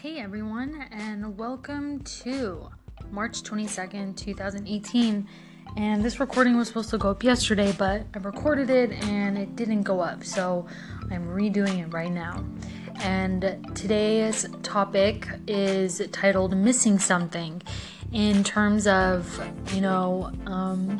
Hey everyone, and welcome to March 22nd, 2018. And this recording was supposed to go up yesterday, but I recorded it and it didn't go up, so I'm redoing it right now. And today's topic is titled Missing Something in terms of, you know, um,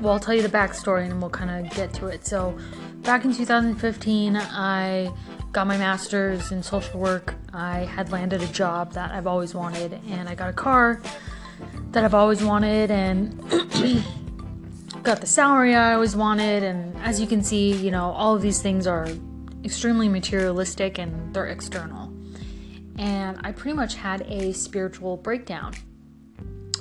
well, I'll tell you the backstory and we'll kind of get to it. So, back in 2015, I got my master's in social work. I had landed a job that I've always wanted, and I got a car that I've always wanted, and got the salary I always wanted. And as you can see, you know, all of these things are extremely materialistic and they're external. And I pretty much had a spiritual breakdown.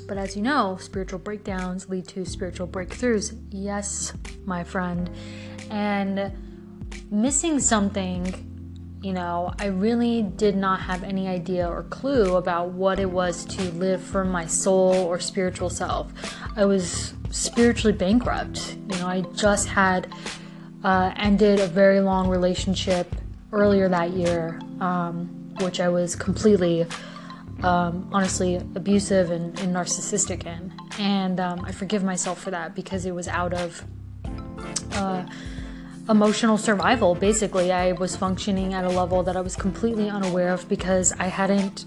But as you know, spiritual breakdowns lead to spiritual breakthroughs. Yes, my friend. And missing something you know, I really did not have any idea or clue about what it was to live for my soul or spiritual self. I was spiritually bankrupt. You know, I just had uh, ended a very long relationship earlier that year, um, which I was completely, um, honestly, abusive and, and, narcissistic in. And um, I forgive myself for that because it was out of. Uh, emotional survival. Basically, I was functioning at a level that I was completely unaware of because I hadn't,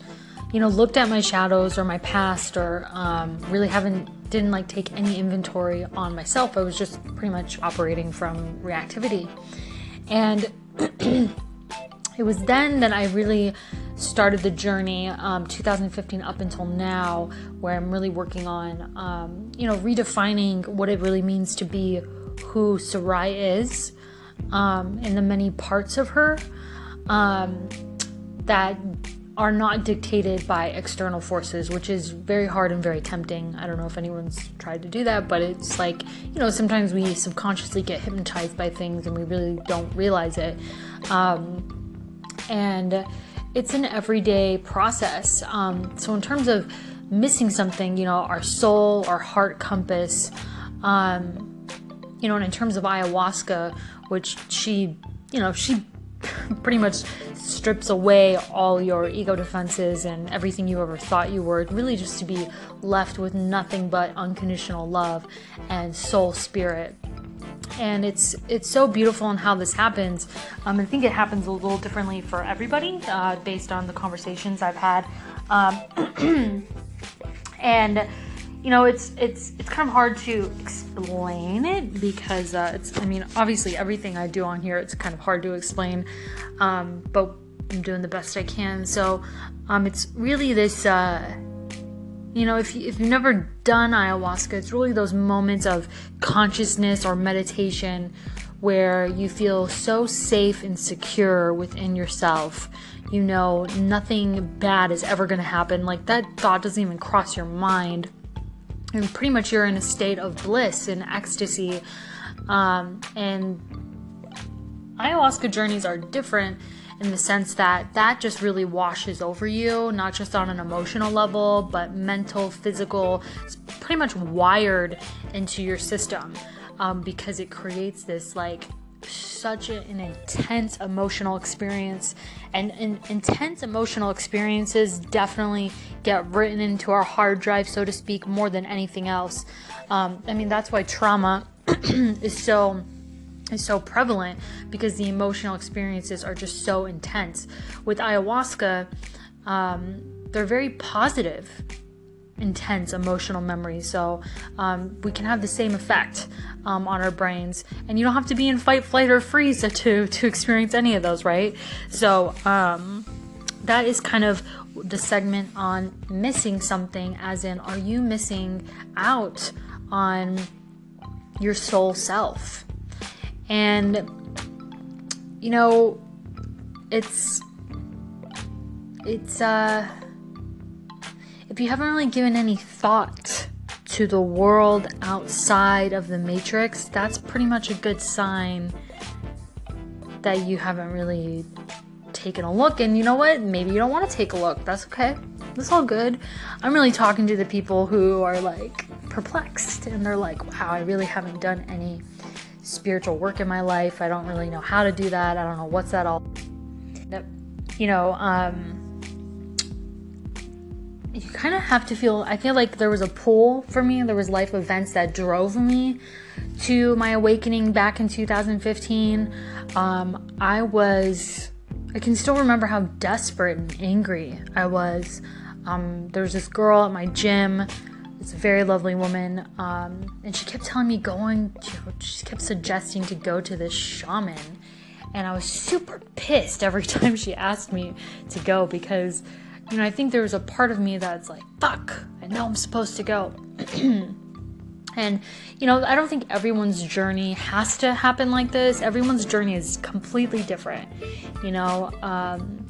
you know, looked at my shadows or my past or um, really haven't didn't like take any inventory on myself. I was just pretty much operating from reactivity, and it was then that I really started the journey, um, 2015 up until now, where I'm really working on, um, you know, redefining what it really means to be who Sarai is um, and the many parts of her um, that are not dictated by external forces, which is very hard and very tempting. I don't know if anyone's tried to do that, but it's like, you know, sometimes we subconsciously get hypnotized by things and we really don't realize it. Um, and it's an everyday process. Um, so, in terms of missing something, you know, our soul, our heart compass, um, you know, and in terms of ayahuasca, which she, you know, she pretty much strips away all your ego defenses and everything you ever thought you were, really just to be left with nothing but unconditional love and soul spirit. And it's it's so beautiful in how this happens. Um, I think it happens a little differently for everybody uh, based on the conversations I've had. Um, and you know it's it's it's kind of hard to explain it because uh, it's i mean obviously everything i do on here it's kind of hard to explain um, but i'm doing the best i can. So um, it's really this uh, you know if, you, if you've never done ayahuasca it's really those moments of consciousness or meditation where you feel so safe and secure within yourself. You know nothing bad is ever going to happen. Like that thought doesn't even cross your mind and pretty much you're in a state of bliss and ecstasy. Um, and ayahuasca journeys are different in the sense that that just really washes over you, not just on an emotional level, but mental, physical. It's pretty much wired into your system um, because it creates this like such an intense emotional experience. And, and, intense emotional experiences definitely get written into our hard drive so to speak more than anything else. Um, i mean that's why trauma is so is so prevalent because the emotional experiences are just so intense. With ayahuasca um, they're very positive intense emotional memories. So um, we can have the same effect um, on our brains, and you don't have to be in fight, flight, or freeze to to experience any of those, right? So um, that is kind of the segment on missing something, as in, are you missing out on your soul self? And you know, it's it's uh if you haven't really given any thought to the world outside of the matrix, that's pretty much a good sign that you haven't really taken a look. And you know what? Maybe you don't want to take a look. That's okay. That's all good. I'm really talking to the people who are like perplexed and they're like, wow, I really haven't done any spiritual work in my life. I don't really know how to do that. I don't know what's that all. You know, um, you kind of have to feel i feel like there was a pull for me. There was life events that drove me to my awakening back in 2015 um, i was i can still remember how desperate and angry i was. Um, there was this girl at my gym it's a very lovely woman um, and she kept telling me going she kept suggesting to go to this shaman. And i was super pissed every time she asked me to go because you know, I think there was a part of me that's like, fuck, I know I'm supposed to go. and, you know, I don't think everyone's journey has to happen like this. Everyone's journey is completely different, you know, um,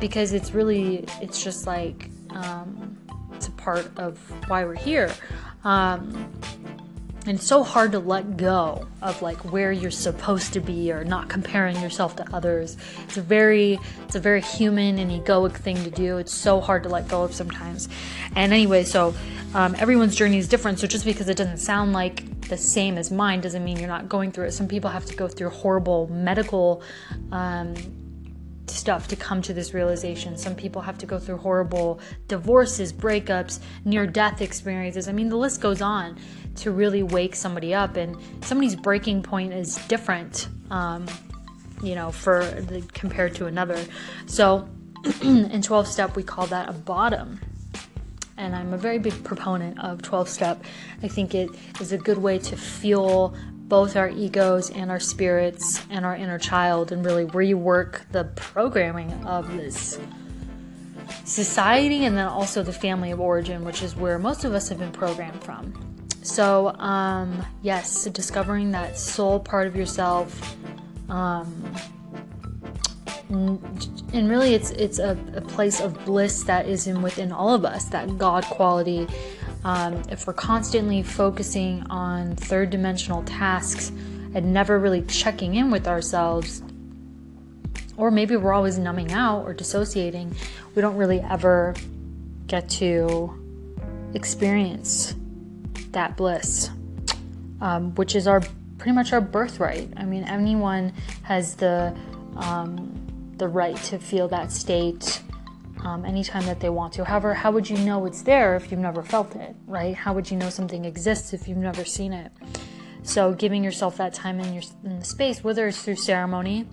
because it's really, it's just like, um, it's a part of why we're here. Um, and it's so hard to let go of like where you're supposed to be or not comparing yourself to others. It's a very it's a very human and egoic thing to do. It's so hard to let go of sometimes. And anyway so um, everyone's journey is different. So just because it doesn't sound like the same as mine doesn't mean you're not going through it. Some people have to go through horrible medical um, stuff to come to this realization. Some people have to go through horrible divorces, breakups, near death experiences. I mean, the list goes on to really wake somebody up, and somebody's breaking point is different, um, you know, for the, compared to another. So, in 12 step, we call that a bottom. And I'm a very big proponent of 12 step. I think it is a good way to feel both our egos and our spirits and our inner child and really rework the programming of this society and then also the family of origin, which is where most of us have been programmed from. So, um, yes, discovering that soul part of yourself. Um, and really, it's it's a, a place of bliss that is in within all of us. That God quality um, if we're constantly focusing on third dimensional tasks and never really checking in with ourselves, or maybe we're always numbing out or dissociating, we don't really ever get to experience that bliss, um, which is our pretty much our birthright. I mean, anyone has the um, the right to feel that state um, anytime that they want to. However, how would you know it's there if you've never felt it, right? How would you know something exists if you've never seen it? So, giving yourself that time in your in the space, whether it's through ceremony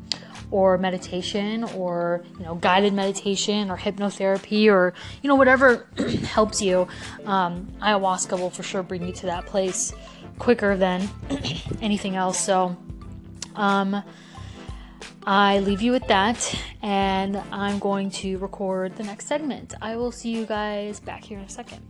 or meditation or you know guided meditation or hypnotherapy or you know whatever helps you, um, ayahuasca will for sure bring you to that place quicker than anything else. So. Um, I leave you with that, and I'm going to record the next segment. I will see you guys back here in a second.